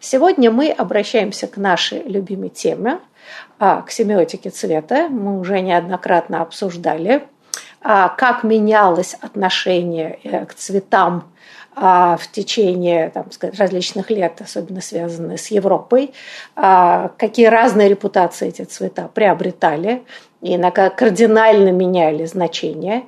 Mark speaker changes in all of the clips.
Speaker 1: Сегодня мы обращаемся к нашей любимой теме, а, к семиотике цвета. Мы уже неоднократно обсуждали, а, как менялось отношение э, к цветам а, в течение там, различных лет, особенно связанные с Европой, какие разные репутации эти цвета приобретали, иногда кардинально меняли значение.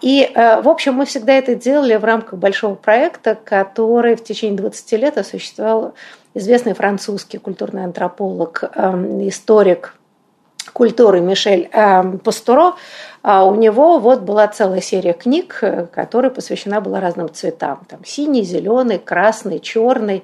Speaker 1: И, э, в общем, мы всегда это делали в рамках большого проекта, который в течение 20 лет осуществлял известный французский культурный антрополог, эм, историк культуры Мишель эм, Пастуро, а у него вот была целая серия книг, э, которая посвящена была разным цветам. Там синий, зеленый, красный, черный.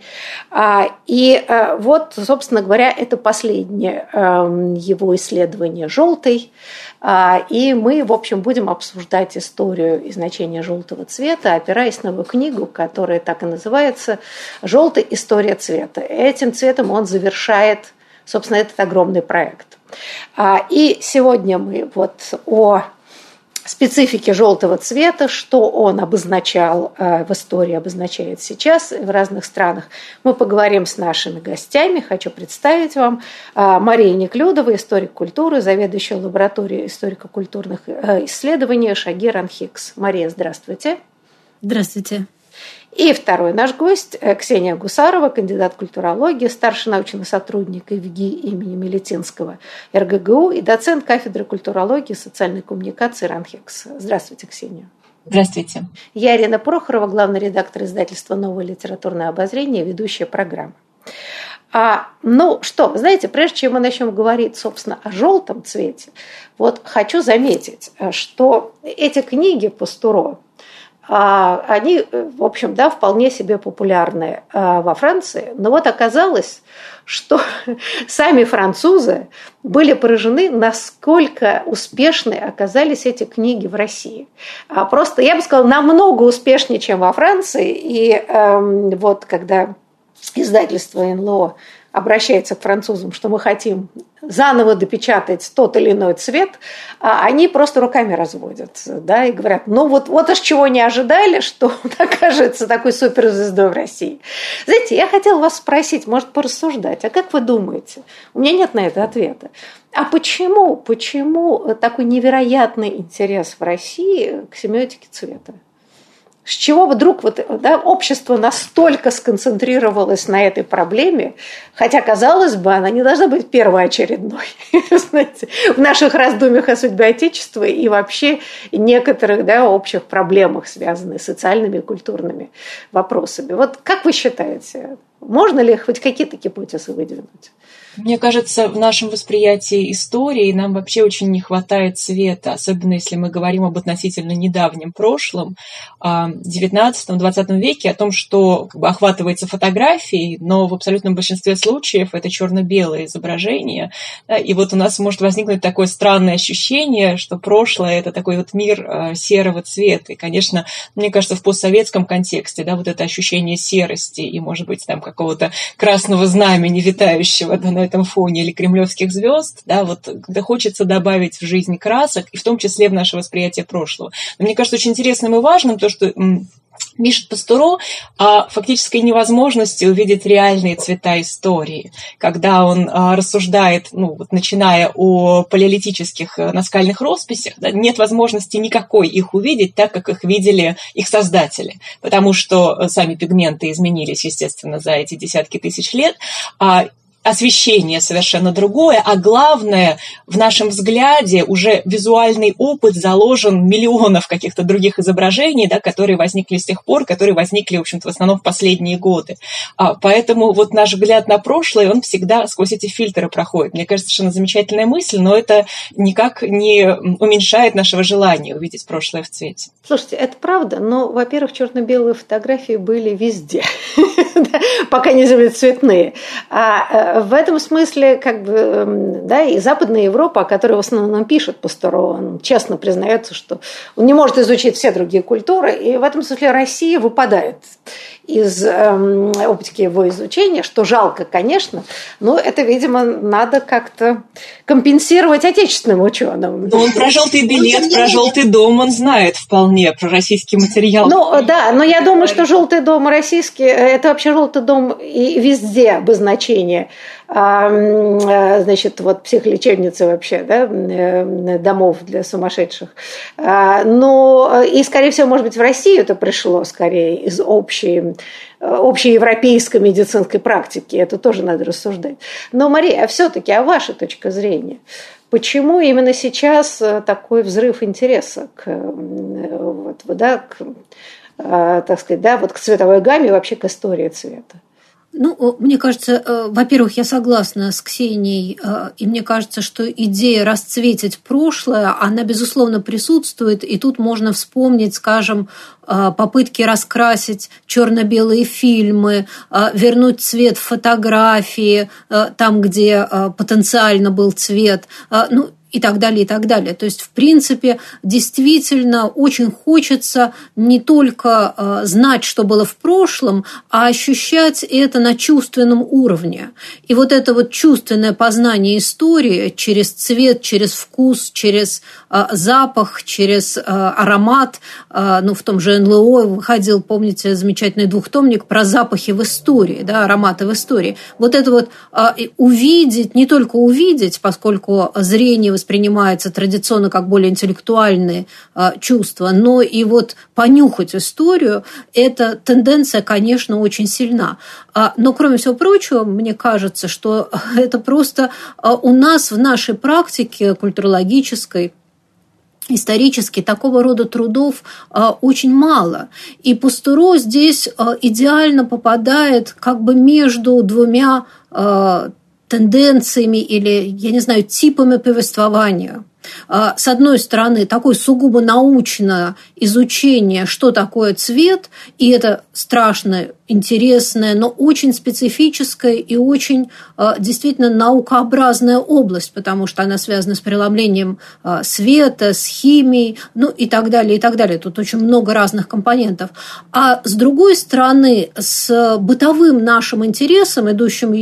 Speaker 1: А, и э, вот, собственно говоря, это последнее эм, его исследование желтый. А, и мы, в общем, будем обсуждать историю и значение желтого цвета, опираясь на его книгу, которая так и называется «Желтый. История цвета». Этим цветом он завершает, собственно, этот огромный проект. А, и сегодня мы вот о специфике желтого цвета, что он обозначал э, в истории, обозначает сейчас в разных странах. Мы поговорим с нашими гостями. Хочу представить вам э, Мария Неклюдова, историк культуры, заведующая лабораторией историко-культурных э, исследований Шагир Хикс. Мария, здравствуйте.
Speaker 2: Здравствуйте.
Speaker 1: И второй наш гость э, Ксения Гусарова, кандидат культурологии, старший научный сотрудник ИВГИ имени Милетинского РГГУ и доцент кафедры культурологии и социальной коммуникации РАНХЕКС. Здравствуйте, Ксения.
Speaker 2: Здравствуйте.
Speaker 1: Я Ирина Прохорова, главный редактор издательства «Новое литературное обозрение», ведущая программы. А, ну что, знаете, прежде чем мы начнем говорить, собственно, о желтом цвете, вот хочу заметить, э, что эти книги Пастуро, они, в общем, да, вполне себе популярны а, во Франции. Но вот оказалось, что сами французы были поражены, насколько успешны оказались эти книги в России. А просто, я бы сказала, намного успешнее, чем во Франции. И эм, вот когда издательство НЛО обращается к французам, что мы хотим заново допечатать тот или иной цвет, а они просто руками разводят, да, и говорят, ну вот, вот аж чего не ожидали, что он окажется такой суперзвездой в России. Знаете, я хотела вас спросить, может, порассуждать, а как вы думаете? У меня нет на это ответа. А почему, почему такой невероятный интерес в России к семиотике цвета? С чего вдруг вот, да, общество настолько сконцентрировалось на этой проблеме, хотя, казалось бы, она не должна быть первоочередной знаете, в наших раздумьях о судьбе Отечества и вообще некоторых да, общих проблемах, связанных с социальными и культурными вопросами. Вот как вы считаете, можно ли хоть какие-то гипотезы выдвинуть?
Speaker 2: Мне кажется, в нашем восприятии истории нам вообще очень не хватает света, особенно если мы говорим об относительно недавнем прошлом, XIX-XX а, веке, о том, что как бы, охватывается фотографией, но в абсолютном большинстве случаев это черно-белое изображение. И вот у нас может возникнуть такое странное ощущение, что прошлое – это такой вот мир а, серого цвета. И, конечно, мне кажется, в постсоветском контексте да, вот это ощущение серости и, может быть, там какого-то красного знамени, витающего да, на этом фоне, или кремлевских звезд, да, вот когда хочется добавить в жизнь красок, и в том числе в наше восприятие прошлого. Но мне кажется очень интересным и важным то, что пишет Пастуро о фактической невозможности увидеть реальные цвета истории, когда он а, рассуждает, ну, вот, начиная о палеолитических э, наскальных росписях, да, нет возможности никакой их увидеть так, как их видели их создатели, потому что э, сами пигменты изменились, естественно, за эти десятки тысяч лет, а освещение совершенно другое, а главное, в нашем взгляде уже визуальный опыт заложен миллионов каких-то других изображений, да, которые возникли с тех пор, которые возникли, в общем-то, в основном в последние годы. А, поэтому вот наш взгляд на прошлое, он всегда сквозь эти фильтры проходит. Мне кажется, совершенно замечательная мысль, но это никак не уменьшает нашего желания увидеть прошлое в цвете.
Speaker 1: Слушайте, это правда, но, во-первых, черно-белые фотографии были везде, пока не были цветные. А э, в этом смысле, как бы, эм, да, и Западная Европа, о которой в основном пишет Пастуро, он честно признается, что он не может изучить все другие культуры, и в этом смысле Россия выпадает из э, оптики его изучения, что жалко, конечно, но это, видимо, надо как-то компенсировать отечественным ученым.
Speaker 2: Но он про желтый билет, про желтый дом он знает вполне, про российский материал.
Speaker 1: Ну да, но я думаю, что желтый дом российский, это вообще желтый дом и везде обозначение значит, вот психолечебницы вообще, да, э, домов для сумасшедших. А, но и, скорее всего, может быть, в Россию это пришло скорее из общей общей европейской медицинской практики. Это тоже надо рассуждать. Но, Мария, а все-таки, а ваша точка зрения? Почему именно сейчас э, такой взрыв интереса к, вот, да, к, э, так сказать, да, вот к цветовой гамме, вообще к истории цвета?
Speaker 3: Ну, мне кажется, э, во-первых, я согласна с Ксенией, э, и мне кажется, что идея расцветить прошлое, она, безусловно, присутствует, и тут можно вспомнить, скажем, э, попытки раскрасить черно-белые фильмы, вернуть цвет фотографии, там, где потенциально был цвет. Ну, и так далее, и так далее. То есть, в принципе, действительно очень хочется не только э, знать, что было в прошлом, а ощущать это на чувственном уровне. И вот это вот чувственное познание истории через цвет, через вкус, через э, запах, через э, аромат, ну, в том же НЛО выходил, помните, замечательный двухтомник про запахи в истории, да, ароматы в истории. Вот это вот увидеть, не только увидеть, поскольку зрение воспринимается традиционно как более интеллектуальные а, чувства, но и вот понюхать историю, эта тенденция, конечно, очень сильна. А, но, кроме всего прочего, мне кажется, что это просто а, у нас в нашей практике культурологической, исторически такого рода трудов очень мало. И Пастуро здесь идеально попадает как бы между двумя тенденциями или, я не знаю, типами повествования. А, с одной стороны, такое сугубо научное изучение, что такое цвет, и это страшно интересная, но очень специфическая и очень а, действительно наукообразная область, потому что она связана с преломлением а, света, с химией, ну и так далее, и так далее. Тут очень много разных компонентов. А с другой стороны, с бытовым нашим интересом, идущим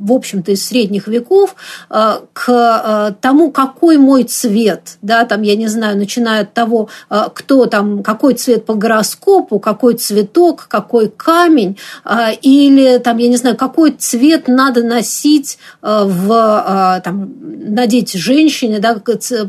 Speaker 3: в общем-то, из средних веков э, к э, тому, какой мой цвет, да, там, я не знаю, начиная от того, э, кто там, какой цвет по гороскопу, какой цветок, какой камень, или там, я не знаю, какой цвет надо носить в, там, надеть женщине, да,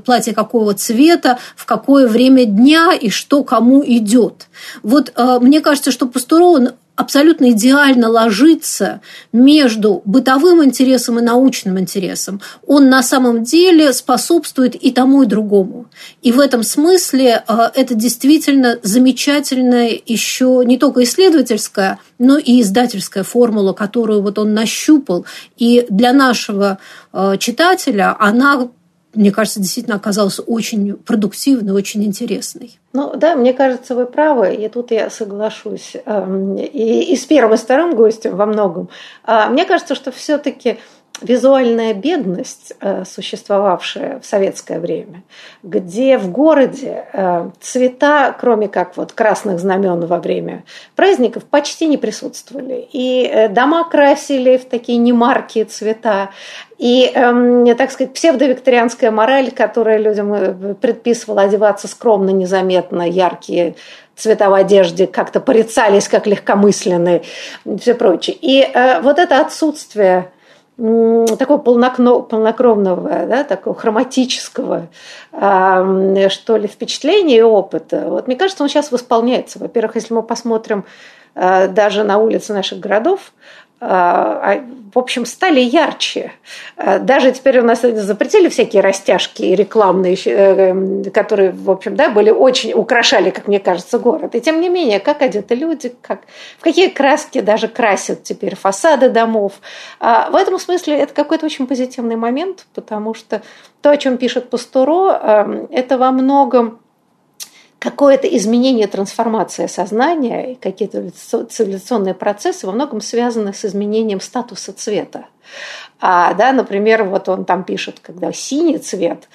Speaker 3: платье какого цвета, в какое время дня и что кому идет. Вот мне кажется, что Пастуро абсолютно идеально ложится между бытовым интересом и научным интересом. Он на самом деле способствует и тому, и другому. И в этом смысле э, это действительно замечательная еще не только исследовательская, но и издательская формула, которую вот он нащупал. И для нашего э, читателя она мне кажется, действительно оказалась очень продуктивной, очень интересной.
Speaker 1: Ну да, мне кажется, вы правы, и тут я соглашусь. Эм, и, и с первым, и вторым гостем во многом. А мне кажется, что все-таки визуальная бедность, э, существовавшая в советское время, где в городе э, цвета, кроме как вот красных знамен во время праздников, почти не присутствовали. И э, дома красили в такие немаркие цвета. И, эм, так сказать, псевдовикторианская мораль, которая людям предписывала одеваться скромно, незаметно, яркие цвета в одежде как-то порицались как легкомысленные и все прочее. И вот это отсутствие такого полнокровного, да, такого хроматического, что ли, впечатления и опыта. Вот мне кажется, он сейчас восполняется. Во-первых, если мы посмотрим а, даже на улицы наших городов, в общем, стали ярче. Э, даже теперь у нас запретили всякие растяжки рекламные, э, которые, в общем, да, были очень, украшали, как мне кажется, город. И тем не менее, как одеты люди, как, в какие краски даже красят теперь фасады домов. А в этом смысле это какой-то очень позитивный момент, потому что то, о чем пишет Пастуро, э, это во многом какое-то изменение, трансформация сознания и какие-то цивилизационные процессы во многом связаны с изменением статуса цвета. А, да, например, вот он там пишет, когда синий цвет,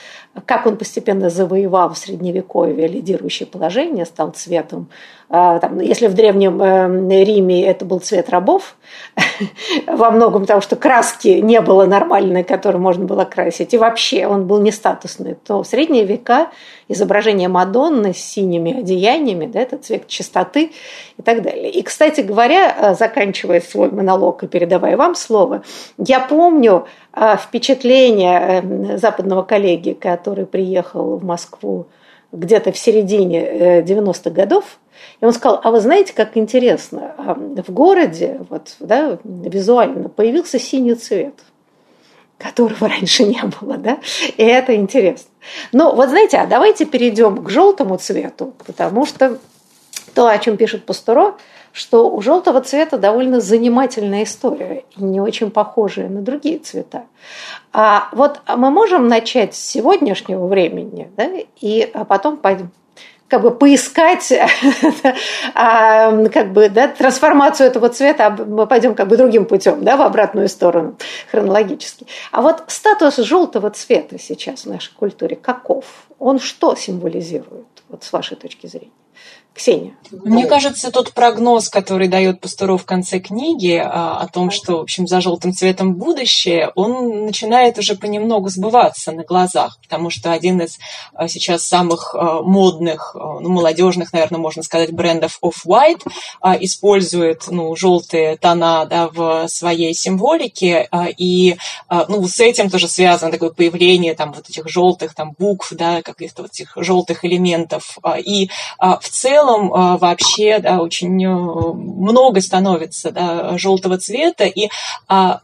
Speaker 1: как он постепенно завоевал в Средневековье лидирующее положение, стал цветом. А, там, если в Древнем э, Риме это был цвет рабов, во многом потому, что краски не было нормальной, которую можно было красить, и вообще он был не статусный, то в средние века изображение Мадонны с синими одеяниями, да, это цвет чистоты и так далее. И, кстати говоря, э, заканчивая свой монолог и передавая вам слово, я помню э, впечатление э, западного коллеги, который приехал в Москву где-то в середине 90-х годов, и он сказал, а вы знаете, как интересно, а, в городе вот, да, визуально появился синий цвет, которого раньше не было, да, и это интересно. Но вот знаете, а давайте перейдем к желтому цвету, потому что то, о чем пишет Пастуро, что у желтого цвета довольно занимательная история не очень похожая на другие цвета. А вот мы можем начать с сегодняшнего времени, да, и а потом пойдем как бы поискать а, как бы, да, трансформацию этого цвета, мы пойдем как бы другим путем, да, в обратную сторону хронологически. А вот статус желтого цвета сейчас в нашей культуре каков? Он что символизирует, вот с вашей точки зрения? Ксения.
Speaker 2: Мне кажется, тот прогноз, который дает Пастуров в конце книги а, о том, что, в общем, за желтым цветом будущее, он начинает уже понемногу сбываться на глазах, потому что один из а, сейчас самых а, модных, ну, молодежных, наверное, можно сказать, брендов Off-White использует, ну, желтые тона, да, в своей символике, и, ну, с этим тоже связано такое появление, там, вот этих желтых, там, букв, да, каких-то вот этих желтых элементов, и в целом целом а, вообще да, очень э, много становится да, желтого цвета, и а,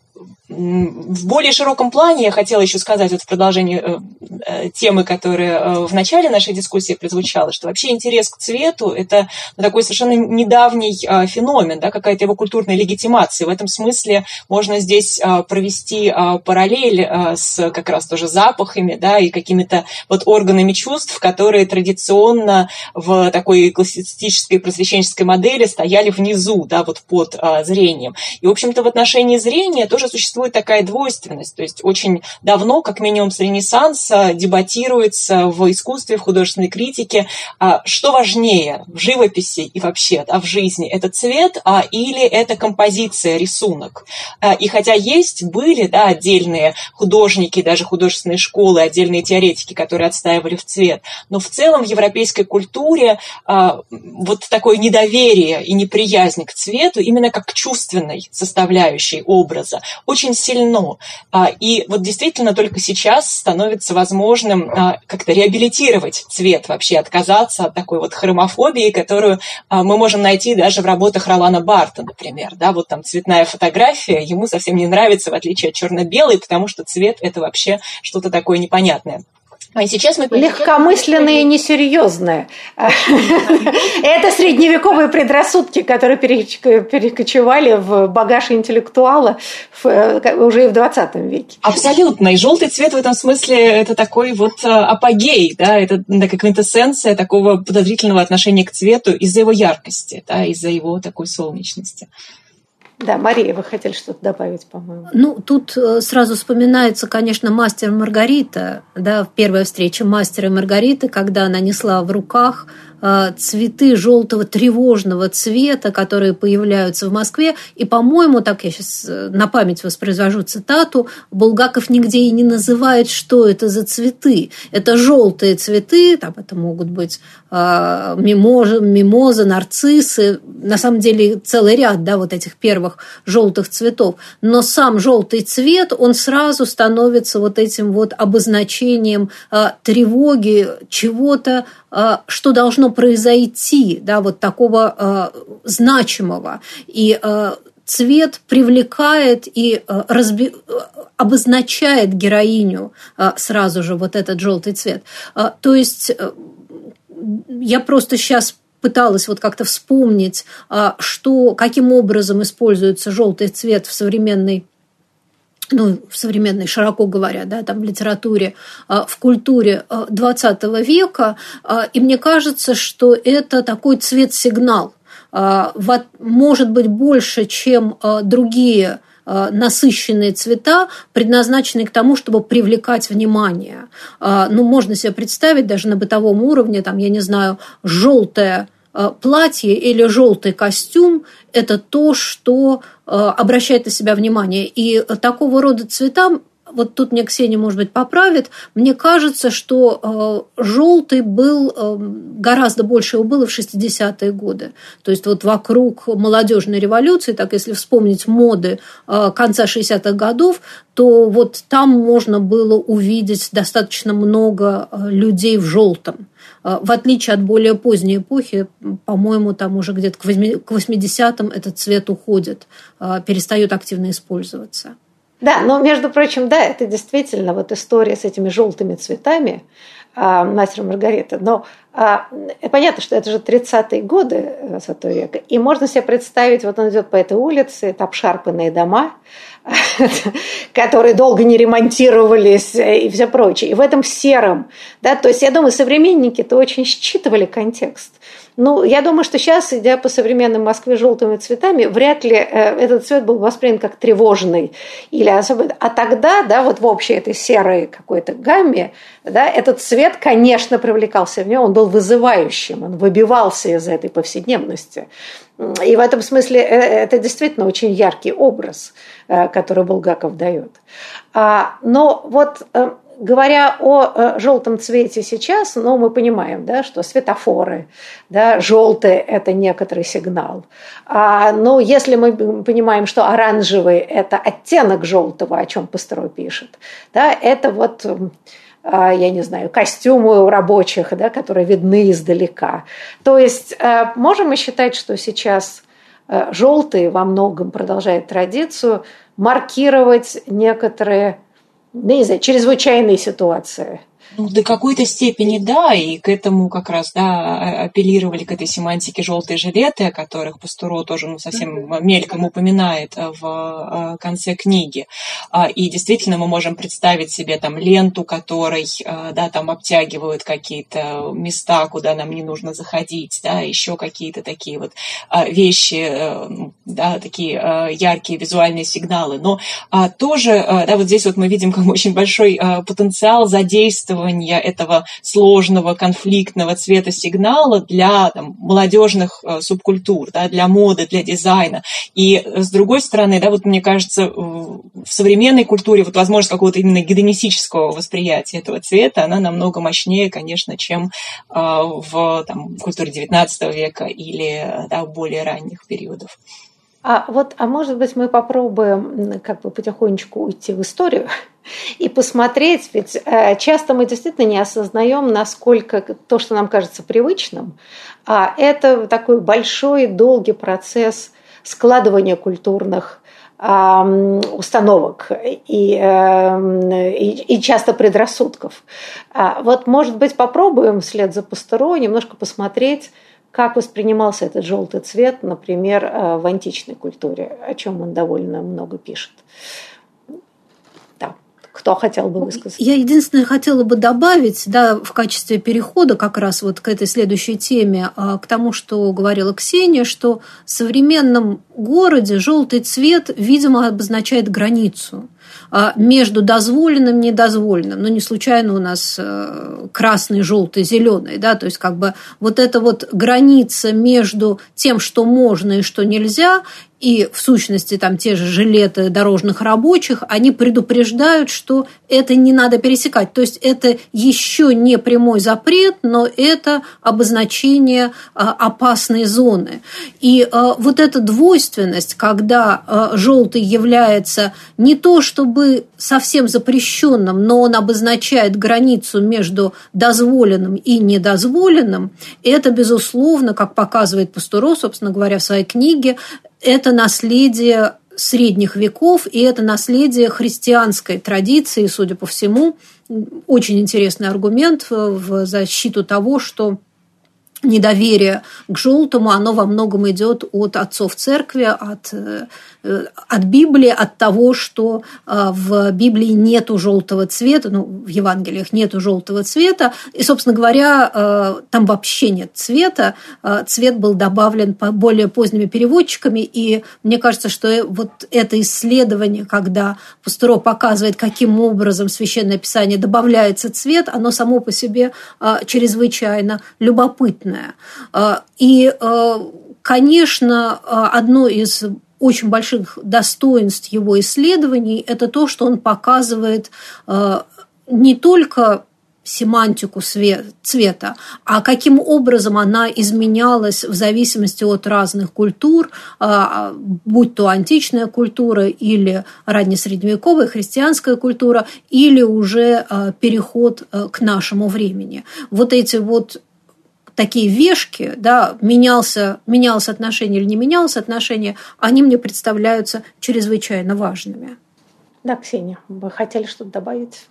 Speaker 2: в более широком плане я хотела еще сказать вот в продолжении э, э, темы, которая э, в начале нашей дискуссии прозвучала, что вообще интерес к цвету – это такой совершенно недавний э, феномен, да, какая-то его культурная легитимация. В этом смысле можно здесь э, провести э, параллель с как раз тоже запахами да, и какими-то вот органами чувств, которые традиционно в такой классицистической просвещенческой модели стояли внизу, да, вот под зрением. И, в общем-то, в отношении зрения тоже существует такая двойственность. То есть очень давно, как минимум с Ренессанса, дебатируется в искусстве, в художественной критике, а, что важнее в живописи и вообще да, в жизни. Это цвет а, или это композиция, рисунок. А, и хотя есть, были да, отдельные художники, даже художественные школы, отдельные теоретики, которые отстаивали в цвет, но в целом в европейской культуре вот такое недоверие и неприязнь к цвету именно как к чувственной составляющей образа очень сильно. А, и вот действительно только сейчас становится возможным а, как-то реабилитировать цвет, вообще отказаться от такой вот хромофобии, которую а, мы можем найти даже в работах Ролана Барта, например. Да, вот там цветная фотография ему совсем не нравится, в отличие от черно-белой, потому что цвет – это вообще что-то такое непонятное.
Speaker 1: А сейчас мы Легкомысленные и несерьезные. Это средневековые предрассудки, которые перекочевали в багаж интеллектуала э, уже и в 20 веке.
Speaker 2: Абсолютно. И желтый цвет в этом смысле это такой вот э, апогей, да, это такая квинтэссенция такого подозрительного отношения к цвету из-за его яркости, да, из-за его такой солнечности.
Speaker 1: Да, Мария, вы хотели что-то добавить, по-моему.
Speaker 3: Ну, тут э, сразу вспоминается, конечно, мастер Маргарита, да, в первой встрече мастера Маргариты, когда она несла в руках цветы желтого тревожного цвета, которые появляются в Москве. И, по-моему, так я сейчас э, на память воспроизвожу цитату, Булгаков нигде и не называет, что это за цветы. Это желтые цветы, там это могут быть э, мимоза, мимоза, нарциссы, на самом деле целый ряд да, вот этих первых желтых цветов. Но сам желтый цвет, он сразу становится вот этим вот обозначением тревоги, чего-то Э, что должно произойти, да, вот такого э, значимого. И э, цвет привлекает и разби... обозначает героиню сразу же вот этот желтый цвет. То есть я просто сейчас пыталась вот как-то вспомнить, что, каким образом используется желтый цвет в современной ну, в современной, широко говоря, да, там, литературе, а, в культуре XX а, века. А, и мне кажется, что это такой цвет-сигнал. Может быть, больше, чем другие насыщенные цвета, предназначенные к тому, чтобы привлекать внимание. Ну, можно себе представить даже на бытовом уровне, там, я не знаю, желтое платье или желтый костюм – это то, что Э, обращает на себя внимание. И такого рода цветам вот тут мне Ксения, может быть, поправит, мне кажется, что э, желтый был э, гораздо больше его было в 60-е годы. То есть вот вокруг молодежной революции, так если вспомнить моды э, конца 60-х годов, то вот там можно было увидеть достаточно много э, людей в желтом. Э, в отличие от более поздней эпохи, по-моему, там уже где-то к 80-м этот цвет уходит, э, перестает активно использоваться.
Speaker 1: Да, но, между прочим, да, это действительно вот история с этими желтыми цветами, а, мастер Маргарита. Но а, понятно, что это же 30-е годы 20 века. И можно себе представить, вот он идет по этой улице, это обшарпанные дома, которые долго не ремонтировались и все прочее. И в этом сером, да, то есть я думаю, современники-то очень считывали контекст. Ну, я думаю, что сейчас, идя по современной Москве желтыми цветами, вряд ли э, этот цвет был воспринят как тревожный. Или особенно... А тогда, да, вот в общей этой серой какой-то гамме, да, этот цвет, конечно, привлекался в него, он был вызывающим, он выбивался из этой повседневности. И в этом смысле э, это действительно очень яркий образ, э, который Булгаков дает. А, но вот говоря о э, желтом цвете сейчас, ну, мы понимаем, да, что светофоры, да, желтый – это некоторый сигнал. А, но если мы понимаем, что оранжевый – это оттенок желтого, о чем Пастеро пишет, да, это вот а, я не знаю, костюмы у рабочих, да, которые видны издалека. То есть э, можем мы считать, что сейчас э, желтый во многом продолжает традицию маркировать некоторые да, не знаю, чрезвычайные ситуации –
Speaker 2: ну, до какой-то степени да, и к этому как раз, да, апеллировали к этой семантике желтые жилеты, о которых Пастуро тоже ну, совсем мельком упоминает э, в э, конце книги. А, и действительно мы можем представить себе там ленту, которой, э, да, там обтягивают какие-то места, куда нам не нужно заходить, да, еще какие-то такие вот вещи, да, такие яркие визуальные сигналы. Но а, тоже, да, вот здесь вот мы видим как очень большой потенциал задействовать использования этого сложного конфликтного цвета сигнала для там, молодежных э, субкультур, да, для моды, для дизайна. И э, с другой стороны, да, вот мне кажется, в современной культуре вот возможность какого-то именно гедонистического восприятия этого цвета, она намного мощнее, конечно, чем э, в там, культуре XIX века или да, более ранних периодов.
Speaker 1: А вот, а может быть, мы попробуем как бы потихонечку уйти в историю и посмотреть, ведь э, часто мы действительно не осознаем, насколько то, что нам кажется привычным, а это такой большой, долгий процесс складывания культурных установок и, и, и часто предрассудков. А вот, может быть, попробуем вслед за Пастеро немножко посмотреть, как воспринимался этот желтый цвет, например, э, в античной культуре, о чем он довольно много пишет. Кто хотел бы высказаться?
Speaker 3: Я единственное хотела бы добавить, да, в качестве перехода как раз вот к этой следующей теме, а, к тому, что говорила Ксения, что в современном городе желтый цвет, видимо, обозначает границу – между дозволенным и недозволенным. Но не случайно у нас э, красный, желтый, зеленый. Да? То есть как бы вот эта вот граница между тем, что можно и что нельзя, и в сущности там те же жилеты дорожных рабочих, они предупреждают, что это не надо пересекать. То есть это еще не прямой запрет, но это обозначение а, опасной зоны. И а, вот эта двойственность, когда а, желтый является не то чтобы совсем запрещенным, но он обозначает границу между дозволенным и недозволенным, это, безусловно, как показывает Пастуро, собственно говоря, в своей книге, это наследие средних веков, и это наследие христианской традиции, судя по всему. Очень интересный аргумент в защиту того, что недоверие к желтому, оно во многом идет от отцов церкви, от э, от Библии, от того, что э, в Библии нету желтого цвета, ну, в Евангелиях нету желтого цвета, и, собственно говоря, э, там вообще нет цвета, цвет был добавлен по более поздними переводчиками, и мне кажется, что вот это исследование, когда Пастуро показывает, каким образом Священное Писание добавляется цвет, оно само по себе чрезвычайно любопытное. И, конечно, одно из очень больших достоинств его исследований – это то, что он показывает не только семантику цвета, а каким образом она изменялась в зависимости от разных культур, будь то античная культура или раннесредневековая христианская культура, или уже переход к нашему времени. Вот эти вот такие вешки, да, менялся, менялось отношение или не менялось отношение, они мне представляются чрезвычайно важными.
Speaker 1: Да, Ксения, вы хотели что-то добавить?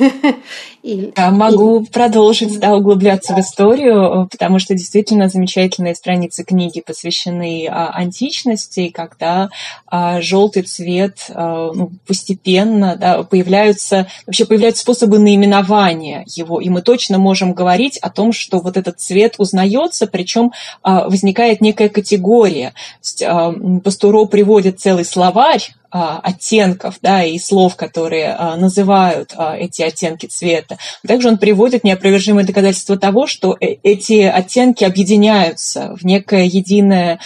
Speaker 2: Я могу продолжить, да, углубляться в историю, потому что действительно замечательные страницы книги посвящены а, античности, когда а, желтый цвет а, ну, постепенно появляются, вообще появляются способы наименования его, и мы точно можем говорить о том, что вот этот цвет узнается, причем возникает некая категория. Пастуро приводит целый словарь оттенков да, и слов, которые а, называют а, эти оттенки цвета. Также он приводит неопровержимое доказательство того, что э, эти оттенки объединяются в некое единое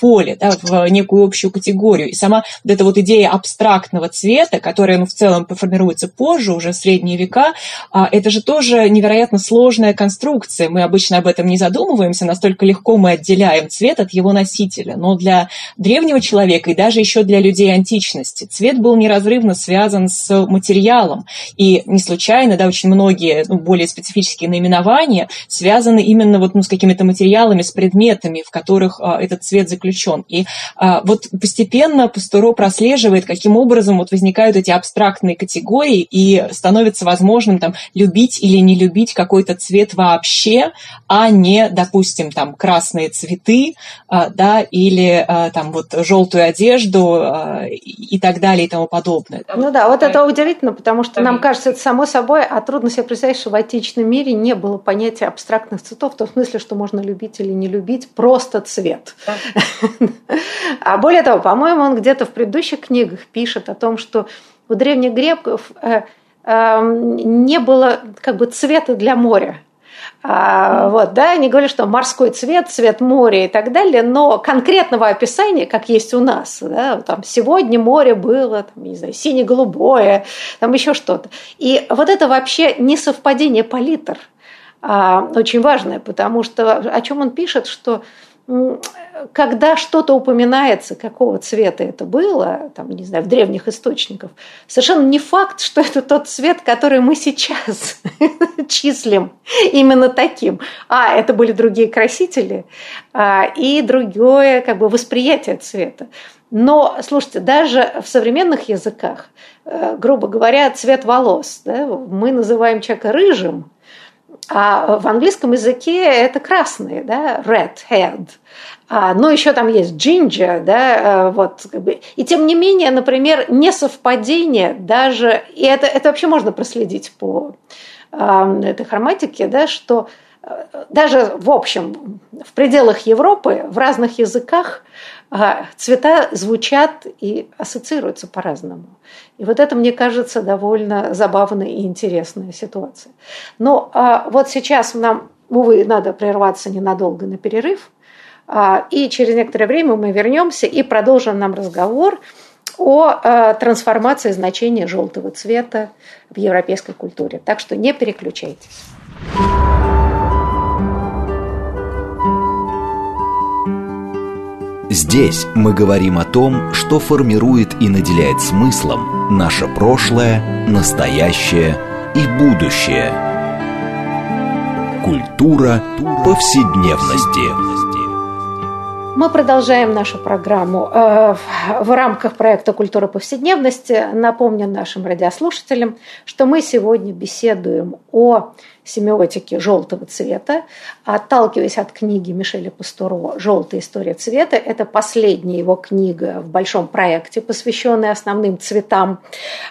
Speaker 2: поле, да, в некую общую категорию. И сама вот эта вот идея абстрактного цвета, которая ну, в целом формируется позже, уже в средние века, это же тоже невероятно сложная конструкция. Мы обычно об этом не задумываемся, настолько легко мы отделяем цвет от его носителя. Но для древнего человека и даже еще для людей античности античности. Цвет был неразрывно связан с материалом. И не случайно, да, очень многие ну, более специфические наименования связаны именно вот, ну, с какими-то материалами, с предметами, в которых а, этот цвет заключен. И а, вот постепенно Пастуро прослеживает, каким образом вот возникают эти абстрактные категории и становится возможным там любить или не любить какой-то цвет вообще, а не, допустим, там красные цветы, а, да, или а, там вот желтую одежду а, и так далее и тому подобное.
Speaker 1: Ну да, вот это удивительно, потому что нам кажется это само собой, а трудно себе представить, что в античном мире не было понятия абстрактных цветов, в том смысле, что можно любить или не любить просто цвет. А более того, по-моему, он где-то в предыдущих книгах пишет о том, что у древних греков э, эм, не было как бы цвета для моря. А, вот, да, они говорят, что морской цвет, цвет моря и так далее, но конкретного описания, как есть у нас, да, там сегодня море было, там, не знаю, сине-голубое, там еще что-то. И вот это вообще не совпадение палитр, а, очень важное, потому что о чем он пишет, что когда что-то упоминается, какого цвета это было, там, не знаю, в древних источниках, совершенно не факт, что это тот цвет, который мы сейчас числим именно таким. А, это были другие красители, а, и другое как бы, восприятие цвета. Но, слушайте, даже в современных языках, э, грубо говоря, цвет волос, да, мы называем человека рыжим, а в английском языке это красные, да, red head. А, но еще там есть ginger, да, э, вот, как бы. И тем не менее, например, несовпадение даже, и это, это вообще можно проследить по э, этой хроматике, да, что э, даже в общем, в пределах Европы, в разных языках а, цвета звучат и ассоциируются по-разному. И вот это, мне кажется, довольно забавная и интересная ситуация. Но вот сейчас нам, увы, надо прерваться ненадолго на перерыв, и через некоторое время мы вернемся и продолжим нам разговор о трансформации значения желтого цвета в европейской культуре. Так что не переключайтесь.
Speaker 4: Здесь мы говорим о том, что формирует и наделяет смыслом наше прошлое, настоящее и будущее. Культура повседневности.
Speaker 1: Мы продолжаем нашу программу э, в рамках проекта «Культура повседневности». Напомню нашим радиослушателям, что мы сегодня беседуем о семиотики желтого цвета, отталкиваясь от книги Мишеля Пастуро «Желтая история цвета». Это последняя его книга в большом проекте, посвященная основным цветам.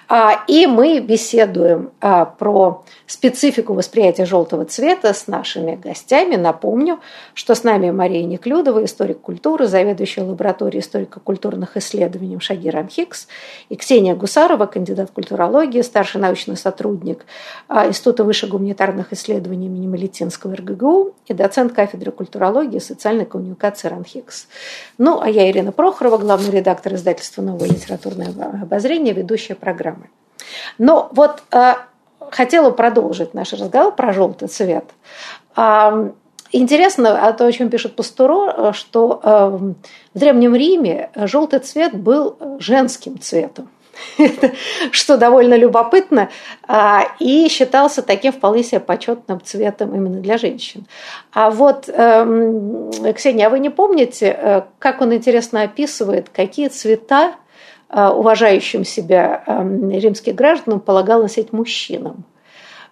Speaker 1: А, и мы беседуем а, про специфику восприятия желтого цвета с нашими гостями. Напомню, что с нами Мария Неклюдова, историк культуры, заведующая лабораторией историко-культурных исследований Шагир Амхикс, и Ксения Гусарова, кандидат культурологии, старший научный сотрудник а, Института высших гуманитарных культурных исследований имени Малетинского РГГУ и доцент кафедры культурологии и социальной коммуникации РАНХИКС. Ну, а я Ирина Прохорова, главный редактор издательства «Новое литературное обозрение», ведущая программы. Но вот э, хотела продолжить наш разговор про желтый цвет. Э, интересно, а то, о чем пишет Пастуро, что э, в Древнем Риме желтый цвет был женским цветом. Что довольно любопытно, а, и считался таким вполне себе почетным цветом именно для женщин. А вот, эм, Ксения, а вы не помните, э, как он интересно описывает, какие цвета э, уважающим себя эм, римских гражданам полагал носить мужчинам?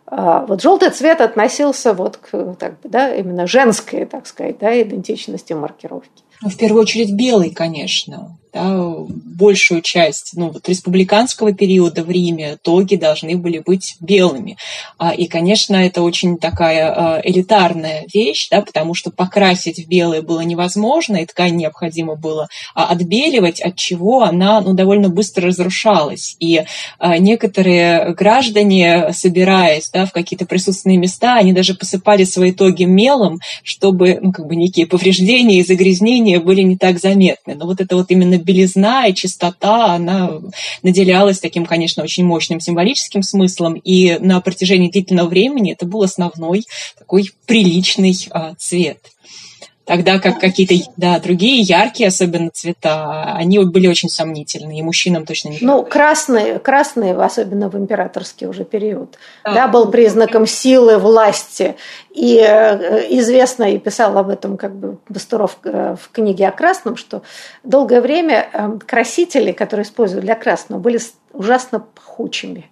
Speaker 1: А, вот желтый цвет относился вот к так, да, именно женской, так сказать, да, идентичности маркировки.
Speaker 2: Ну, в первую очередь белый, конечно да, большую часть ну, вот республиканского периода в Риме тоги должны были быть белыми. А, и, конечно, это очень такая а, элитарная вещь, да, потому что покрасить в белое было невозможно, и ткань необходимо было а, отбеливать, от чего она ну, довольно быстро разрушалась. И некоторые граждане, собираясь да, в какие-то присутственные места, они даже посыпали свои тоги мелом, чтобы ну, как бы некие повреждения и загрязнения были не так заметны. Но вот это вот именно белизна и чистота, она наделялась таким, конечно, очень мощным символическим смыслом, и на протяжении длительного времени это был основной такой приличный а, цвет. Тогда как какие-то да, другие яркие, особенно цвета, они были очень сомнительные, и мужчинам точно не
Speaker 1: Ну, красный, красный, особенно в императорский уже период, да, да был признаком силы, власти. И э, известно, и писал об этом как бы Бастуров э, в книге о красном, что долгое время э, красители, которые используют для красного, были ужасно пахучими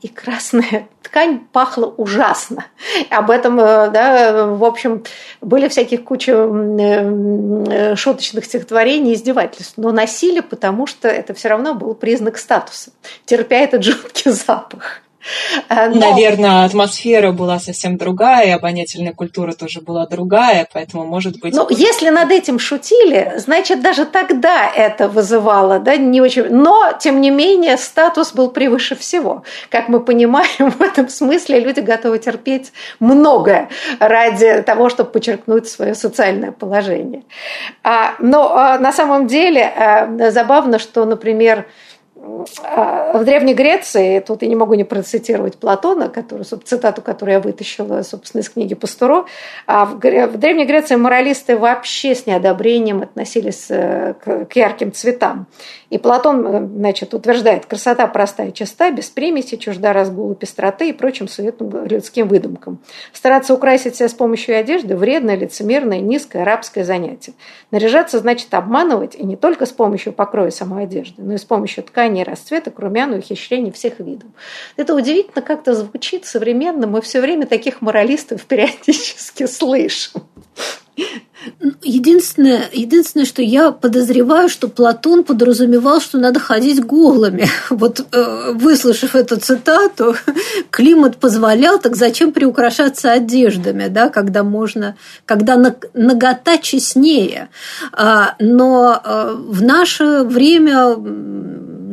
Speaker 1: и красная ткань пахла ужасно. Об этом, да, в общем, были всяких куча шуточных стихотворений, издевательств, но носили, потому что это все равно был признак статуса, терпя этот жуткий запах.
Speaker 2: Э, но... Наверное, атмосфера была совсем другая, обонятельная культура тоже была другая, поэтому, может быть...
Speaker 1: Ну, если над этим шутили, значит, даже тогда это вызывало, да, не очень... Но, тем не менее, статус был превыше всего. Как мы понимаем, в этом смысле люди готовы терпеть многое ради того, чтобы подчеркнуть свое социальное положение. А, но а, на самом деле а, забавно, что, например, в Древней Греции, тут я не могу не процитировать Платона, который, цитату, которую я вытащила, собственно, из книги Пастуро, а в, в Древней Греции моралисты вообще с неодобрением относились э, к, к ярким цветам. И Платон э, значит, утверждает, красота простая, чиста, без примеси, чужда разгула пестроты и прочим суетным людским выдумкам. Стараться украсить себя с помощью одежды – вредное, лицемерное, низкое рабское занятие. Наряжаться значит обманывать, и не только с помощью покроя самой одежды, но и с помощью сочетание расцветок, румян и ухищрений всех видов. Это удивительно как-то звучит современно. Мы все время таких моралистов периодически слышим.
Speaker 3: Единственное, единственное, что я подозреваю, что Платон подразумевал, что надо ходить голыми. Вот э, выслушав эту цитату, климат позволял, так зачем приукрашаться одеждами, да, когда можно, когда нагота честнее. А, но э, в наше время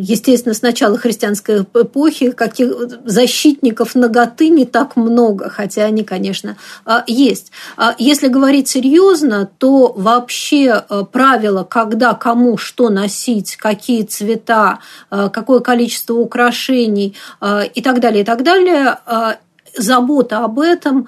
Speaker 3: естественно, с начала христианской эпохи каких защитников ноготы не так много, хотя они, конечно, а, есть. А если говорить серьезно, то вообще э, правило, когда кому что носить, какие цвета, какое количество украшений и так далее, и так далее, забота об этом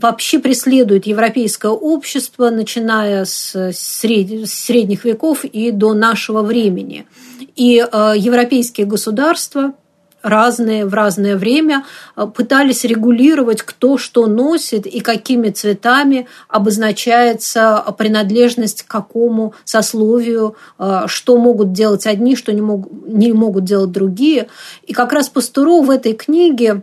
Speaker 3: вообще преследует европейское общество, начиная с средних веков и до нашего времени. И э, европейские государства разные в разное время э, пытались регулировать, кто что носит и какими цветами обозначается принадлежность к какому сословию, э, что могут делать одни, что не могут, не могут делать другие. И как раз Пастуро в этой книге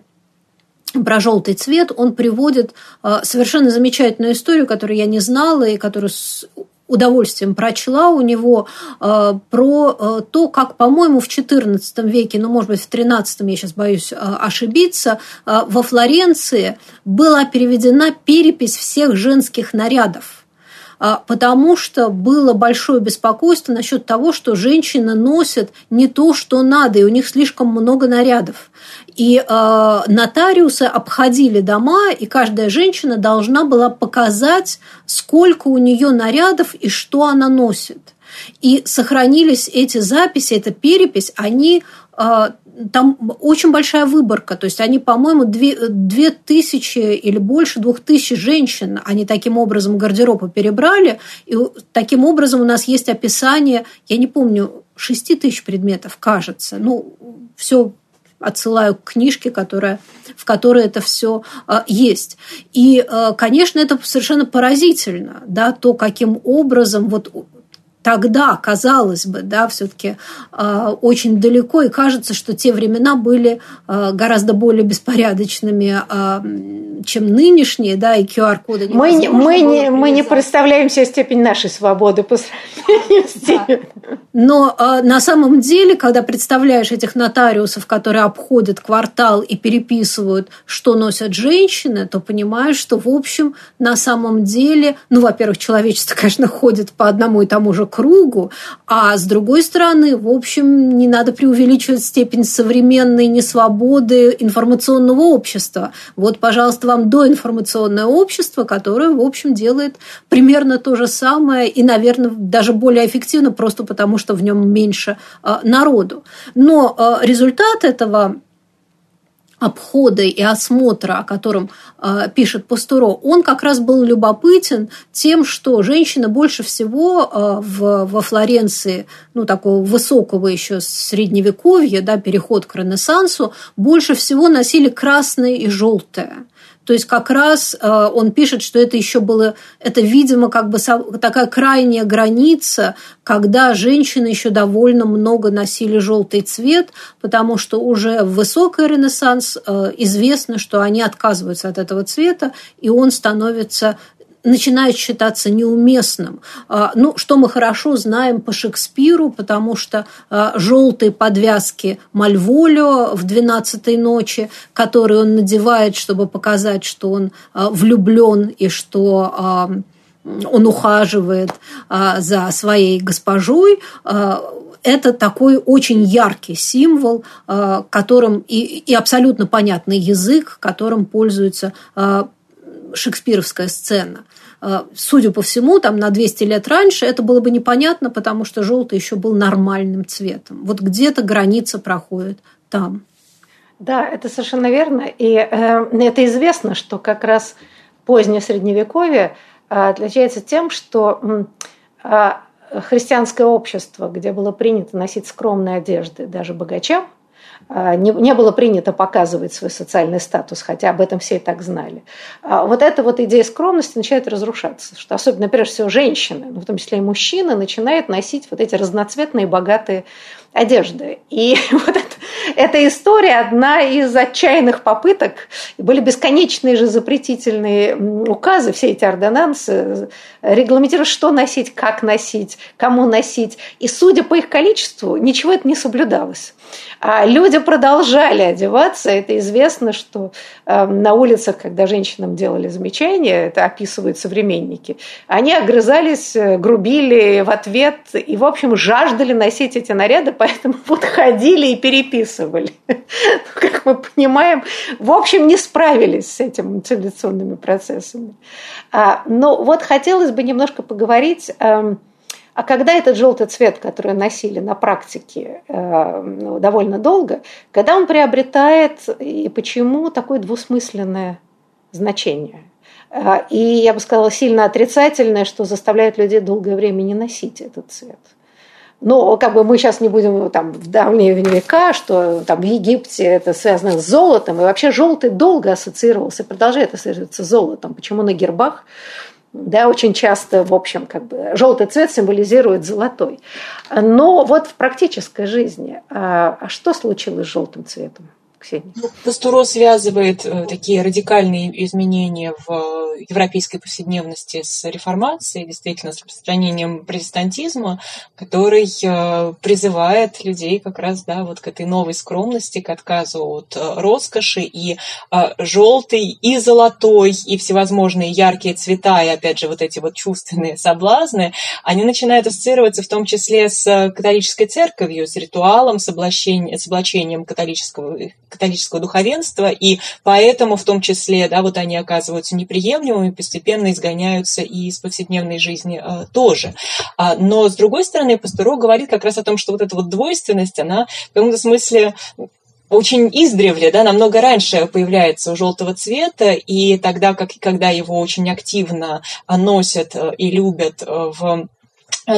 Speaker 3: про желтый цвет, он приводит э, совершенно замечательную историю, которую я не знала и которую с удовольствием прочла у него э, про э, то, как, по-моему, в XIV веке, ну, может быть, в XIII, я сейчас боюсь ошибиться, во Флоренции была переведена перепись всех женских нарядов потому что было большое беспокойство насчет того, что женщины носят не то, что надо, и у них слишком много нарядов. И э, нотариусы обходили дома, и каждая женщина должна была показать, сколько у нее нарядов и что она носит. И сохранились эти записи, эта перепись, они э, там очень большая выборка. То есть они, по-моему, две, две тысячи или больше двух тысяч женщин они таким образом гардероба перебрали. И таким образом у нас есть описание, я не помню, шести тысяч предметов, кажется. Ну, все отсылаю к книжке, которая, в которой это все а, есть. И, а, конечно, это совершенно поразительно, да, то, каким образом вот тогда, казалось бы, да, все-таки э, очень далеко, и кажется, что те времена были э, гораздо более беспорядочными, э, чем нынешние, да, и QR-коды
Speaker 1: мы, не, мы, не, мы не представляем себе степень нашей свободы по сравнению с теми.
Speaker 3: Да. Но э, на самом деле, когда представляешь этих нотариусов, которые обходят квартал и переписывают, что носят женщины, то понимаешь, что, в общем, на самом деле, ну, во-первых, человечество, конечно, ходит по одному и тому же кругу, а с другой стороны, в общем, не надо преувеличивать степень современной несвободы информационного общества. Вот, пожалуйста, вам доинформационное общество, которое, в общем, делает примерно то же самое и, наверное, даже более эффективно, просто потому что в нем меньше а, народу. Но а, результат этого обхода и осмотра, о котором э, пишет Пастуро, он как раз был любопытен тем, что женщины больше всего э, в, во Флоренции, ну, такого высокого еще средневековья, да, переход к Ренессансу, больше всего носили красное и желтое. То есть как раз э, он пишет, что это еще было, это, видимо, как бы такая крайняя граница, когда женщины еще довольно много носили желтый цвет, потому что уже в высокий ренессанс э, известно, что они отказываются от этого цвета, и он становится начинает считаться неуместным. А, ну, что мы хорошо знаем по Шекспиру, потому что а, желтые подвязки Мальволио в «Двенадцатой ночи», которые он надевает, чтобы показать, что он а, влюблен и что он ухаживает за своей госпожой, это такой очень яркий символ, которым и, и абсолютно понятный язык, которым пользуется шекспировская сцена. Э, судя по всему, там на 200 лет раньше это было бы непонятно, потому что желтый еще был нормальным цветом. Вот где-то граница проходит там.
Speaker 1: Да, это совершенно верно. И э, это известно, что как раз позднее Средневековье э, отличается тем, что э, христианское общество, где было принято носить скромные одежды даже богачам – не, не было принято показывать свой социальный статус, хотя об этом все и так знали. А вот эта вот идея скромности начинает разрушаться, что особенно, прежде всего, женщины, ну, в том числе и мужчины, начинают носить вот эти разноцветные богатые одежды. И вот это, эта история одна из отчаянных попыток. Были бесконечные же запретительные указы, все эти ордонансы, регламентируют, что носить, как носить, кому носить. И судя по их количеству, ничего это не соблюдалось. А люди продолжали одеваться. Это известно, что э, на улицах, когда женщинам делали замечания, это описывают современники, они огрызались, э, грубили в ответ и, в общем, жаждали носить эти наряды, поэтому вот ходили и переписывали. Ну, как мы понимаем, в общем, не справились с этими цивилизационными процессами. А, но вот хотелось бы немножко поговорить эм, а когда этот желтый цвет, который носили на практике э, ну, довольно долго, когда он приобретает и почему такое двусмысленное значение? Э, и я бы сказала, сильно отрицательное, что заставляет людей долгое время не носить этот цвет. Но как бы мы сейчас не будем там в давние века, что там в Египте это связано с золотом, и вообще желтый долго ассоциировался, продолжает ассоциироваться с золотом. Почему на гербах да, очень часто, в общем, как бы желтый цвет символизирует золотой. Но вот в практической жизни, а, а что случилось с желтым цветом?
Speaker 2: Ксения? Ну, Пастуро связывает э, такие радикальные изменения в э, европейской повседневности с реформацией, действительно, с распространением протестантизма, который э, призывает людей как раз да, вот к этой новой скромности, к отказу от роскоши, и желтый, и золотой, и всевозможные яркие цвета, и опять же вот эти вот чувственные соблазны, они начинают ассоциироваться в том числе с католической церковью, с ритуалом, с облачением, с облачением католического католического духовенства, и поэтому в том числе, да, вот они оказываются неприемлемыми, постепенно изгоняются и из повседневной жизни э, тоже. А, но, с другой стороны, Пастуро говорит как раз о том, что вот эта вот двойственность, она в каком-то смысле очень издревле, да, намного раньше появляется у желтого цвета, и тогда, как, когда его очень активно носят э, и любят э, в Э,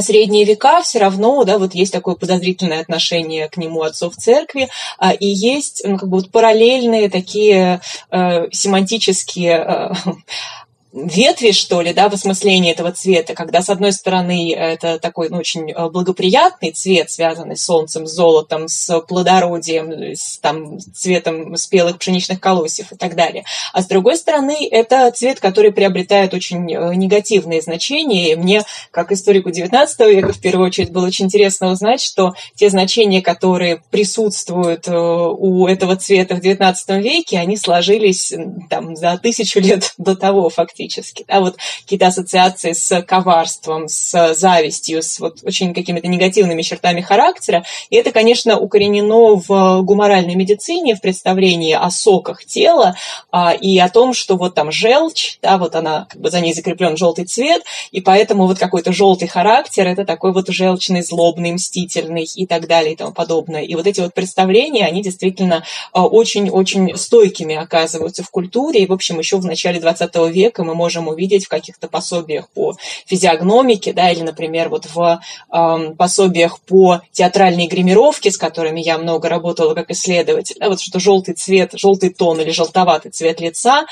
Speaker 2: средние века все равно, да, вот есть такое подозрительное отношение к нему отцов церкви, а, и есть ну, как бы вот параллельные такие э, семантические э, ветви, что ли, да, в осмыслении этого цвета, когда, с одной стороны, это такой ну, очень э, благоприятный цвет, связанный с солнцем, с золотом, с плодородием, с там, цветом спелых пшеничных колосьев и так далее. А с другой стороны, это цвет, который приобретает очень э, негативные значения. И мне, как историку XIX века, в первую очередь, было очень интересно узнать, что те значения, которые присутствуют э, у этого цвета в XIX веке, они сложились там, за тысячу лет до того, фактически фактически. Да, вот какие-то ассоциации с коварством, с завистью, с вот очень какими-то негативными чертами характера. И это, конечно, укоренено в гуморальной медицине, в представлении о соках тела а, и о том, что вот там желчь, да, вот она, как бы за ней закреплен желтый цвет, и поэтому вот какой-то желтый характер, это такой вот желчный, злобный, мстительный и так далее и тому подобное. И вот эти вот представления, они действительно а, очень-очень стойкими оказываются в культуре. И, в общем, еще в начале 20 века мы можем увидеть в каких-то пособиях по физиогномике, да, или, например, вот в э, пособиях по театральной гримировке, с которыми я много работала как исследователь, да, вот что желтый цвет, желтый тон или желтоватый цвет лица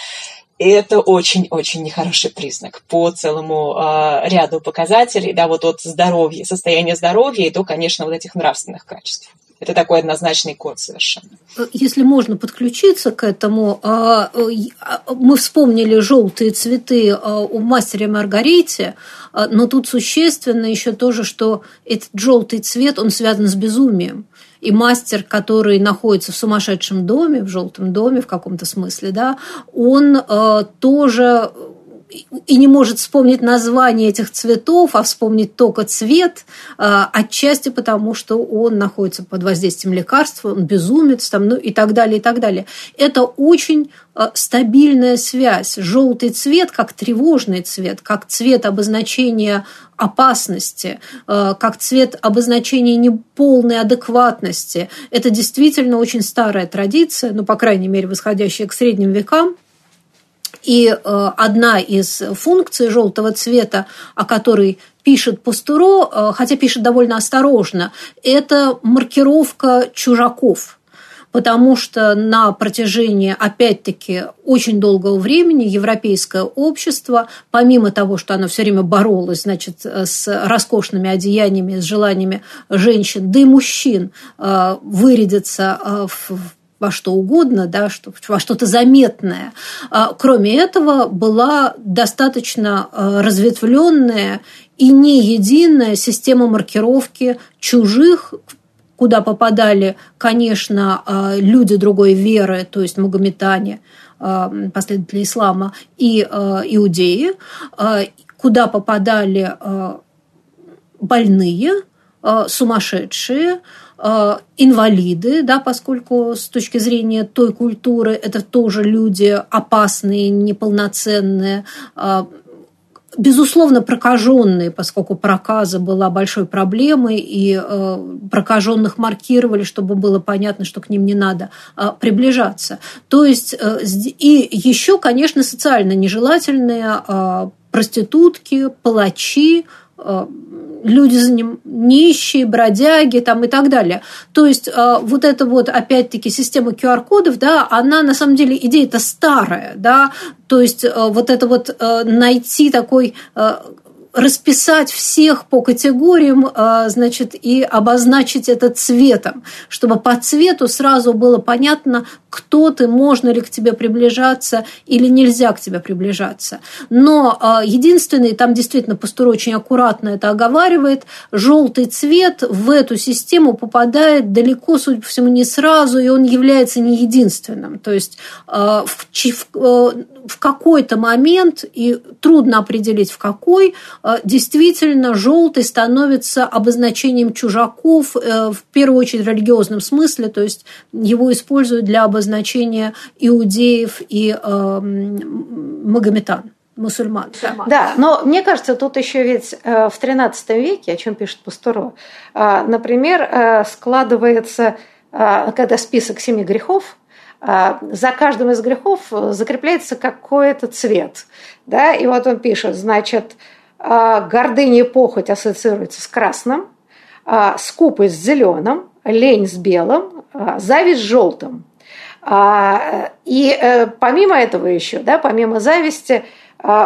Speaker 2: это очень-очень нехороший признак по целому э, ряду показателей, да, вот от здоровья, состояния здоровья и до, конечно, вот этих нравственных качеств. Это такой однозначный код совершенно.
Speaker 3: Если можно подключиться к этому, а, а, мы вспомнили желтые цветы а, у мастера Маргарите, но тут существенно еще тоже, что этот желтый цвет, он связан с безумием. И мастер, который находится в сумасшедшем доме, в желтом доме в каком-то смысле, да, он тоже и не может вспомнить название этих цветов, а вспомнить только цвет, а, отчасти потому, что он находится под воздействием лекарства, он безумец там, ну и так далее, и так далее. Это очень а, стабильная связь. Желтый цвет как тревожный цвет, как цвет обозначения опасности, а, как цвет обозначения неполной адекватности. Это действительно очень старая традиция, ну, по крайней мере, восходящая к средним векам, и э, одна из функций желтого цвета, о которой пишет Пастуро, э, хотя пишет довольно осторожно, это маркировка чужаков. Потому что на протяжении, опять-таки, очень долгого времени европейское общество, помимо того, что оно все время боролось, значит, с роскошными одеяниями, с желаниями женщин, да и мужчин э, вырядиться в во что угодно, да, что, во что-то заметное. А, кроме этого, была достаточно а, разветвленная и не единая система маркировки чужих, куда попадали, конечно, а, люди другой веры, то есть магометане, последователи ислама, и иудеи, куда попадали больные, сумасшедшие, инвалиды, да, поскольку с точки зрения той культуры это тоже люди опасные, неполноценные, э, безусловно, прокаженные, поскольку проказа была большой проблемой, и э, прокаженных маркировали, чтобы было понятно, что к ним не надо приближаться. То есть, и еще, конечно, социально нежелательные проститутки, палачи, люди нищие, бродяги там, и так далее. То есть э, вот эта вот, опять-таки, система QR-кодов, да, она на самом деле идея-то старая, да, то есть э, вот это вот найти такой расписать всех по категориям, а, значит, и обозначить это цветом, чтобы по цвету сразу было понятно, кто ты, можно ли к тебе приближаться или нельзя к тебе приближаться. Но а, единственный, там действительно Пастур очень аккуратно это оговаривает, желтый цвет в эту систему попадает далеко, судя по всему, не сразу, и он является не единственным. То есть а, в, в, в какой-то момент, и трудно определить в какой, Э, действительно желтый становится обозначением чужаков, э, в первую очередь в религиозном смысле, то есть его используют для обозначения иудеев и э, магометан мусульман.
Speaker 1: Да, но мне кажется, тут еще ведь в XIII веке, о чем пишет Пастуро, например, складывается, когда список семи грехов, за каждым из грехов закрепляется какой-то цвет. Да? И вот он пишет, значит, а, гордыня и похоть ассоциируется с красным, а, скупость с зеленым, лень с белым, а, зависть с желтым. И э, помимо этого еще, да, помимо зависти,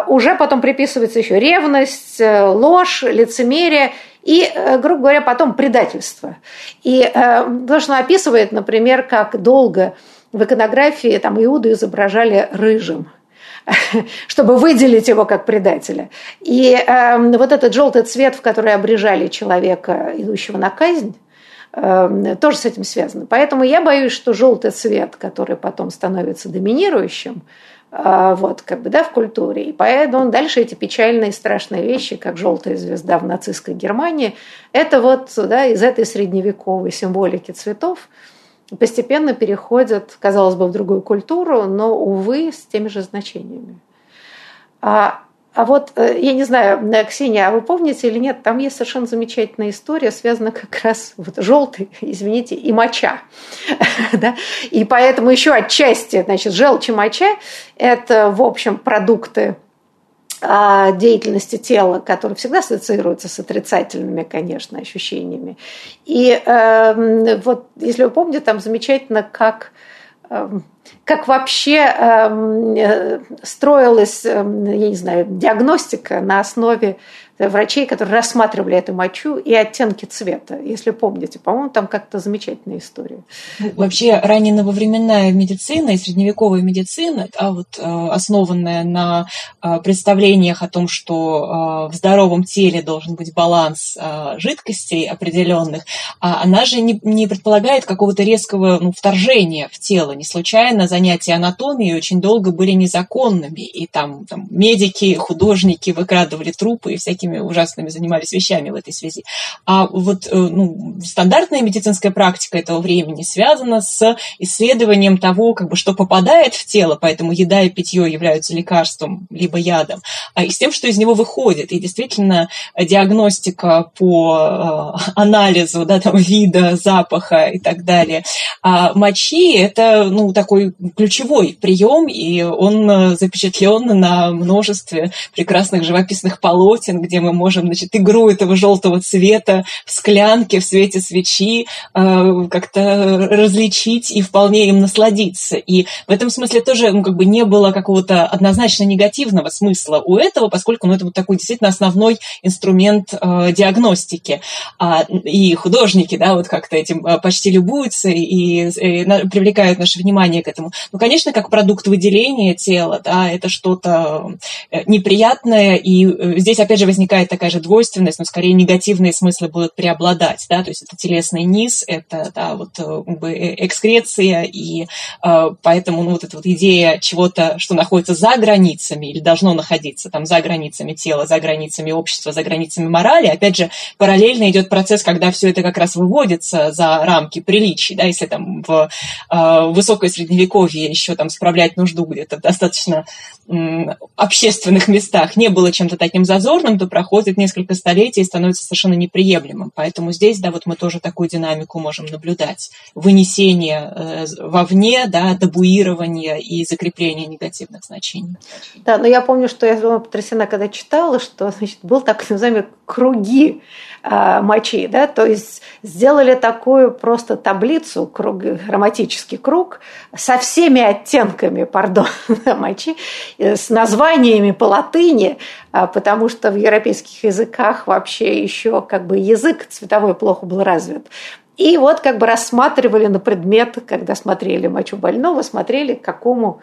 Speaker 1: уже потом приписывается еще ревность, э, ложь, лицемерие и, э, грубо говоря, потом предательство. И то, что описывает, например, как долго в иконографии там Иуду изображали рыжим – чтобы выделить его как предателя. И э, вот этот желтый цвет, в который обрежали человека, идущего на казнь, э, тоже с этим связано. Поэтому я боюсь, что желтый цвет, который потом становится доминирующим, э, вот, как бы, да, в культуре. И поэтому дальше эти печальные страшные вещи, как желтая звезда в нацистской Германии, это вот да, из этой средневековой символики цветов – постепенно переходят, казалось бы, в другую культуру, но, увы, с теми же значениями. А, а вот, э, я не знаю, э, Ксения, а вы помните или нет, там есть совершенно замечательная история, связанная как раз вот желтый, извините, и моча. да? И поэтому еще отчасти, значит, желчь и моча – это, в общем, продукты деятельности тела, который всегда ассоциируется с отрицательными, конечно, ощущениями. И э, вот, если вы помните, там замечательно, как э, как вообще эм, э, строилась, я не знаю, диагностика на основе врачей, которые рассматривали эту мочу и оттенки цвета, если помните. По-моему, там как-то замечательная история.
Speaker 2: Ну, вообще, ранее нововременная медицина и средневековая медицина, а вот, э, основанная на э, представлениях о том, что э, в здоровом теле должен быть баланс жидкостей определенных, а она же не, не предполагает какого-то резкого ну, вторжения в тело. Не случайно занятия анатомией очень долго были незаконными, и там, там медики, художники выкрадывали трупы и всякие такими ужасными занимались вещами в этой связи. А вот э, ну, стандартная медицинская практика этого времени связана с исследованием того, как бы, что попадает в тело, поэтому еда и питье являются лекарством либо ядом, а и с тем, что из него выходит. И действительно диагностика по э, анализу да, там, вида, запаха и так далее. А мочи – это ну, такой ключевой прием, и он запечатлен на множестве прекрасных живописных полотен, где где мы можем, значит, игру этого желтого цвета в склянке, в свете свечи э, как-то различить и вполне им насладиться. И в этом смысле тоже ну, как бы не было какого-то однозначно негативного смысла у этого, поскольку ну, это вот такой действительно основной инструмент э, диагностики. А, и художники, да, вот как-то этим э, почти любуются и, и привлекают наше внимание к этому. Ну, конечно, как продукт выделения тела, да, это что-то неприятное, и здесь, опять же, возникает возникает такая же двойственность, но скорее негативные смыслы будут преобладать, да, то есть это телесный низ, это, да, вот э, как бы э, экскреция, и э, поэтому, ну, вот эта вот идея чего-то, что находится за границами или должно находиться там за границами тела, за границами общества, за границами морали, опять же, параллельно идет процесс, когда все это как раз выводится за рамки приличий, да, если там в э, высокое средневековье еще там справлять нужду где-то достаточно общественных местах не было чем-то таким зазорным, то проходит несколько столетий и становится совершенно неприемлемым. Поэтому здесь, да, вот мы тоже такую динамику можем наблюдать. Вынесение э, вовне, да, табуирование и закрепление негативных значений.
Speaker 1: Да, но я помню, что я была потрясена, когда читала, что значит, был так называемый круги э, мочи, да, то есть сделали такую просто таблицу, круг, грамматический круг со всеми оттенками, пардон, мочи, э, с названиями по латыни, э, потому что в европейских языках вообще еще как бы язык цветовой плохо был развит. И вот как бы рассматривали на предмет, когда смотрели мочу больного, смотрели, к какому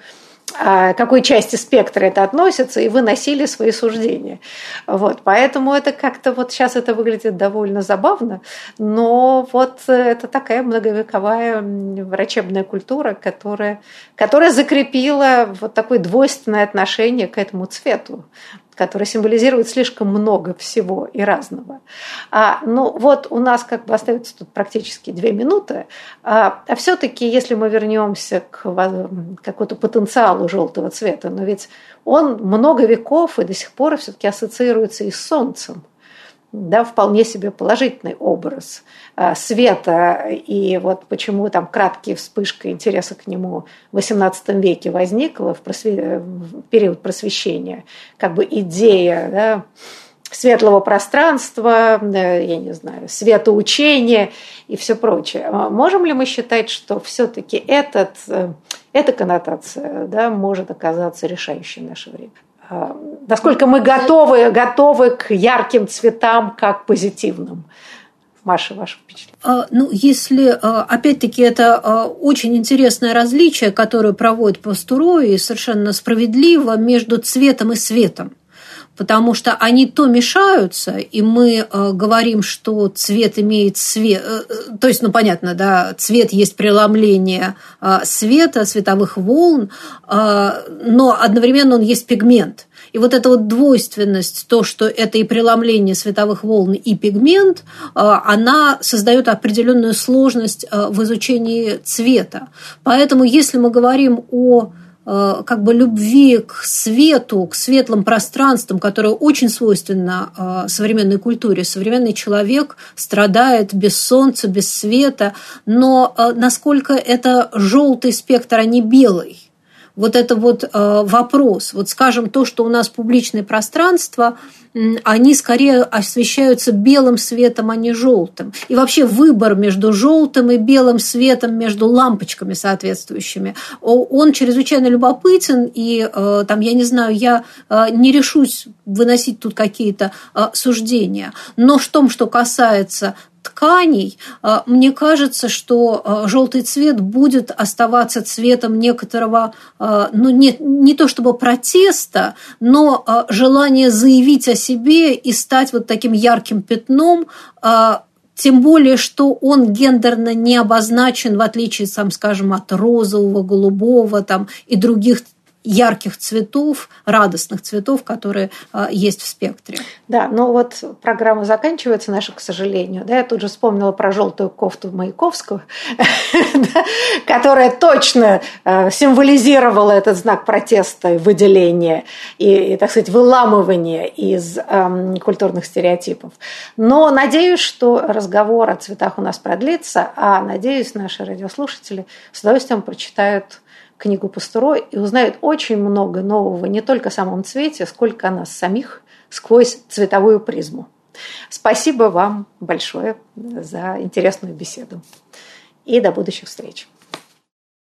Speaker 1: а, какой части спектра это относится, и выносили свои суждения. Вот, поэтому это как-то вот сейчас это выглядит довольно забавно, но вот это такая многовековая врачебная культура, которая, которая закрепила вот такое двойственное отношение к этому цвету который символизирует слишком много всего и разного. А, ну вот у нас как бы остается тут практически две минуты, а, а все-таки если мы вернемся к какому-то потенциалу желтого цвета, но ведь он много веков и до сих пор все-таки ассоциируется и с солнцем да, вполне себе положительный образ а, света. И вот почему там краткая вспышка интереса к нему в XVIII веке возникла в, просве... в период просвещения. Как бы идея да, светлого пространства, я не знаю, светоучения и все прочее. А можем ли мы считать, что все-таки этот, э, эта коннотация да, может оказаться решающей в наше время? А, насколько мы готовы, готовы к ярким цветам, как позитивным. Маша, ваше впечатление?
Speaker 3: А, ну, если, а, опять-таки, это очень интересное различие, которое проводит Пастуро, и совершенно справедливо, между цветом и светом потому что они то мешаются, и мы э, говорим, что цвет имеет свет, э, э, то есть, ну понятно, да, цвет есть преломление э, света, световых волн, э, но одновременно он есть пигмент. И вот эта вот двойственность, то, что это и преломление световых волн, и пигмент, э, она создает определенную сложность э, в изучении цвета. Поэтому, если мы говорим о как бы любви к свету, к светлым пространствам, которое очень свойственно э, современной культуре. Современный человек страдает без солнца, без света, но э, насколько это желтый спектр, а не белый – вот это вот э, вопрос. Вот скажем, то, что у нас публичное пространство, они скорее освещаются белым светом, а не желтым. И вообще выбор между желтым и белым светом, между лампочками соответствующими, он чрезвычайно любопытен, и э, там, я не знаю, я э, не решусь выносить тут какие-то суждения. Но в том, что касается тканей, а, мне кажется, что а, желтый цвет будет оставаться цветом некоторого, а, ну, не, не то чтобы протеста, но желания заявить о себе и стать вот таким ярким пятном, тем более, что он гендерно не обозначен, в отличие, сам, скажем, от розового, голубого там, и других ярких цветов, радостных цветов, которые э, есть в спектре.
Speaker 1: Да, ну вот программа заканчивается наша, к сожалению. Да, я тут же вспомнила про желтую кофту Маяковского, которая точно э, символизировала этот знак протеста и выделения, и, так сказать, выламывания из эм, культурных стереотипов. Но надеюсь, что разговор о цветах у нас продлится, а надеюсь, наши радиослушатели с удовольствием прочитают книгу Пастуро и узнают очень много нового не только о самом цвете, сколько о нас самих сквозь цветовую призму. Спасибо вам большое за интересную беседу. И до будущих встреч.